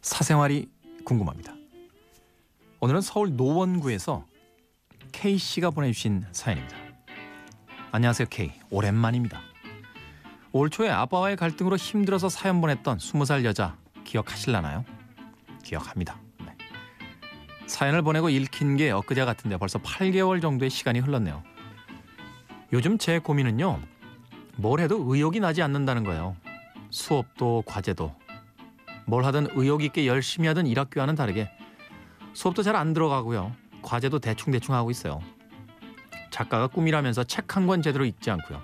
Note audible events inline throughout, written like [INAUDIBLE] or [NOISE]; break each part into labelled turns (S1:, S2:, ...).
S1: 사생활이 궁금합니다. 오늘은 서울 노원구에서 K 씨가 보내주신 사연입니다. 안녕하세요 K 오랜만입니다. 올 초에 아빠와의 갈등으로 힘들어서 사연 보냈던 20살 여자 기억하실라나요? 기억합니다. 네. 사연을 보내고 읽힌 게 엊그제 같은데 벌써 8개월 정도의 시간이 흘렀네요. 요즘 제 고민은요. 뭘 해도 의욕이 나지 않는다는 거예요. 수업도 과제도 뭘 하든 의욕 있게 열심히 하던 1학기와는 다르게 수업도 잘 안 들어가고요. 과제도 대충대충 하고 있어요. 작가가 꿈이라면서 책 한 권 제대로 읽지 않고요.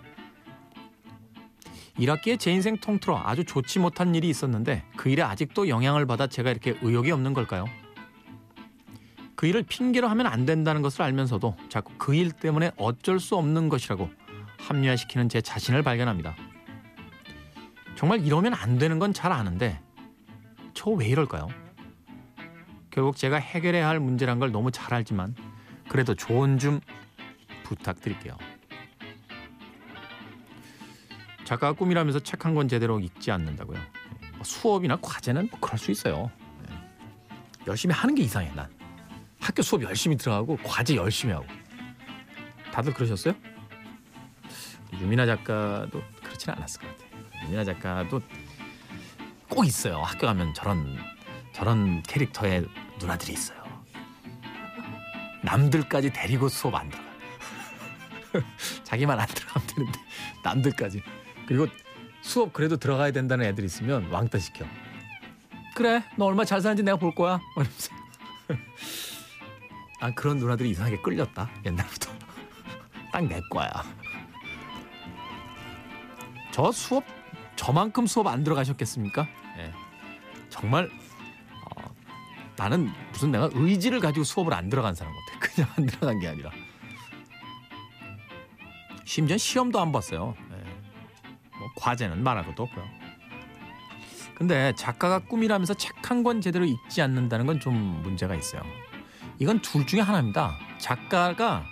S1: 1학기에 제 인생 통틀어 아주 좋지 못한 일이 있었는데 그 일에 아직도 영향을 받아 제가 이렇게 의욕이 없는 걸까요? 그 일을 핑계로 하면 안 된다는 것을 알면서도 자꾸 그 일 때문에 어쩔 수 없는 것이라고 합리화시키는 제 자신을 발견합니다. 정말 이러면 안 되는 건 잘 아는데 저 왜 이럴까요? 결국 제가 해결해야 할 문제란 걸 너무 잘 알지만 그래도 조언 좀 부탁드릴게요. 작가가 꿈이라면서 책 한 권 제대로 읽지 않는다고요. 뭐 수업이나 과제는 뭐 그럴 수 있어요. 네. 열심히 하는 게 이상해 난. 학교 수업 열심히 들어가고 과제 열심히 하고. 다들 그러셨어요? 유미나 작가도 그렇지는 않았을 것 같아요. 유미나 작가도 꼭 있어요. 학교 가면 저런 저런 캐릭터의 누나들이 있어요. 남들까지 데리고 수업 안 들어가. [LAUGHS] 자기만 안 들어가면 되는데 남들까지. 그리고 수업 그래도 들어가야 된다는 애들 있으면 왕따 시켜. 그래, 너 얼마 잘 사는지 내가 볼 거야. 아 [LAUGHS] 그런 누나들이 이상하게 끌렸다 옛날부터. [LAUGHS] 딱 내 거야. 저 수업 저만큼 수업 안 들어가셨겠습니까? 예. 정말 어, 나는 무슨 내가 의지를 가지고 수업을 안 들어간 사람 같아. [LAUGHS] 그냥 안 들어간 게 아니라. 심지어 시험도 안 봤어요. 예. 뭐 과제는 말할 것도 없고요. 근데 작가가 꿈이라면서 책 한 권 제대로 읽지 않는다는 건 좀 문제가 있어요. 이건 둘 중에 하나입니다. 작가가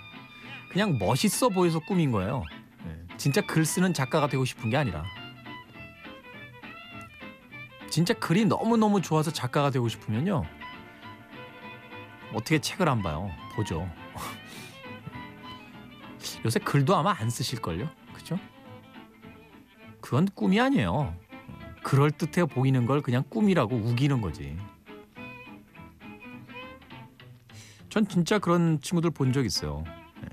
S1: 그냥 멋있어 보여서 꿈인 거예요. 예. 진짜 글 쓰는 작가가 되고 싶은 게 아니라. 진짜 글이 너무너무 좋아서 작가가 되고 싶으면요. 어떻게 책을 안 봐요? 보죠. [LAUGHS] 요새 글도 아마 안 쓰실걸요? 그죠? 그건 꿈이 아니에요. 그럴듯해 보이는 걸 그냥 꿈이라고 우기는 거지. 전 진짜 그런 친구들 본 적 있어요. 예.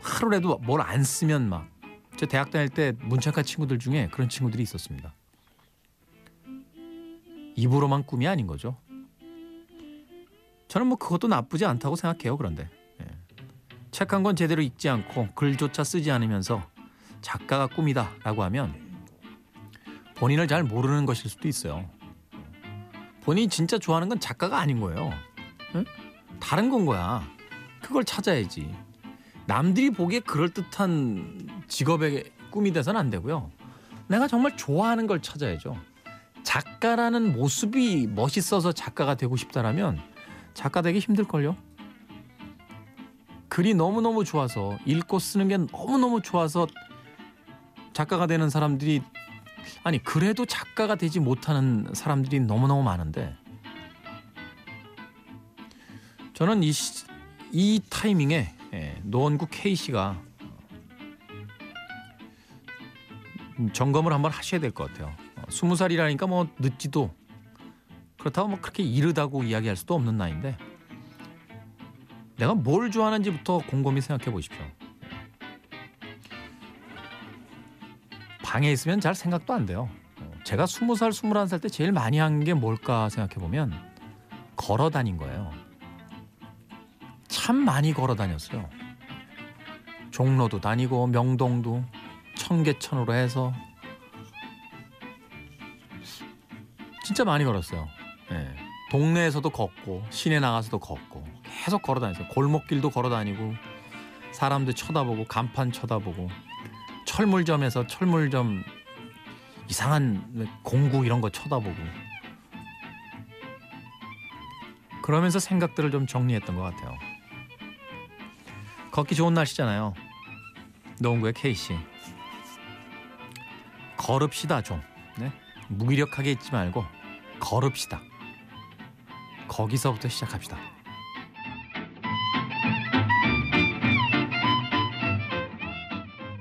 S1: 하루라도 뭘 안 쓰면 막. 제 대학 다닐 때 문창과 친구들 중에 그런 친구들이 있었습니다. 입으로만 꿈이 아닌 거죠. 저는 뭐 그것도 나쁘지 않다고 생각해요. 그런데 예. 책한 권 제대로 읽지 않고 글조차 쓰지 않으면서 작가가 꿈이다라고 하면 본인을 잘 모르는 것일 수도 있어요. 본인이 진짜 좋아하는 건 작가가 아닌 거예요. 응? 다른 건 거야. 그걸 찾아야지. 남들이 보기에 그럴듯한 직업의 꿈이 돼서는 안 되고요. 내가 정말 좋아하는 걸 찾아야죠. 작가라는 모습이 멋있어서 작가가 되고 싶다라면 작가 되기 힘들걸요. 글이 너무너무 좋아서 읽고 쓰는 게 너무너무 좋아서 작가가 되는 사람들이 아니 그래도 작가가 되지 못하는 사람들이 너무너무 많은데 저는 이, 시, 이 타이밍에 예, 노원구 K 씨가 점검을 한번 하셔야 될 것 같아요. 스무 살이라니까 뭐 늦지도 그렇다고 뭐 그렇게 이르다고 이야기할 수도 없는 나이인데 내가 뭘 좋아하는지부터 곰곰이 생각해 보십시오. 방에 있으면 잘 생각도 안 돼요. 제가 스무 살, 스물한 살 때 제일 많이 한 게 뭘까 생각해 보면 걸어 다닌 거예요. 참 많이 걸어 다녔어요. 종로도 다니고 명동도 청계천으로 해서 진짜 많이 걸었어요. 네. 동네에서도 걷고 시내 나가서도 걷고 계속 걸어 다녔어요. 골목길도 걸어 다니고 사람들 쳐다보고 간판 쳐다보고 철물점에서 철물점 이상한 공구 이런 거 쳐다보고 그러면서 생각들을 좀 정리했던 것 같아요. 걷기 좋은 날씨잖아요. 노원구의 K씨. 걸읍시다 좀. 네? 무기력하게 있지 말고 걸읍시다. 거기서부터 시작합시다.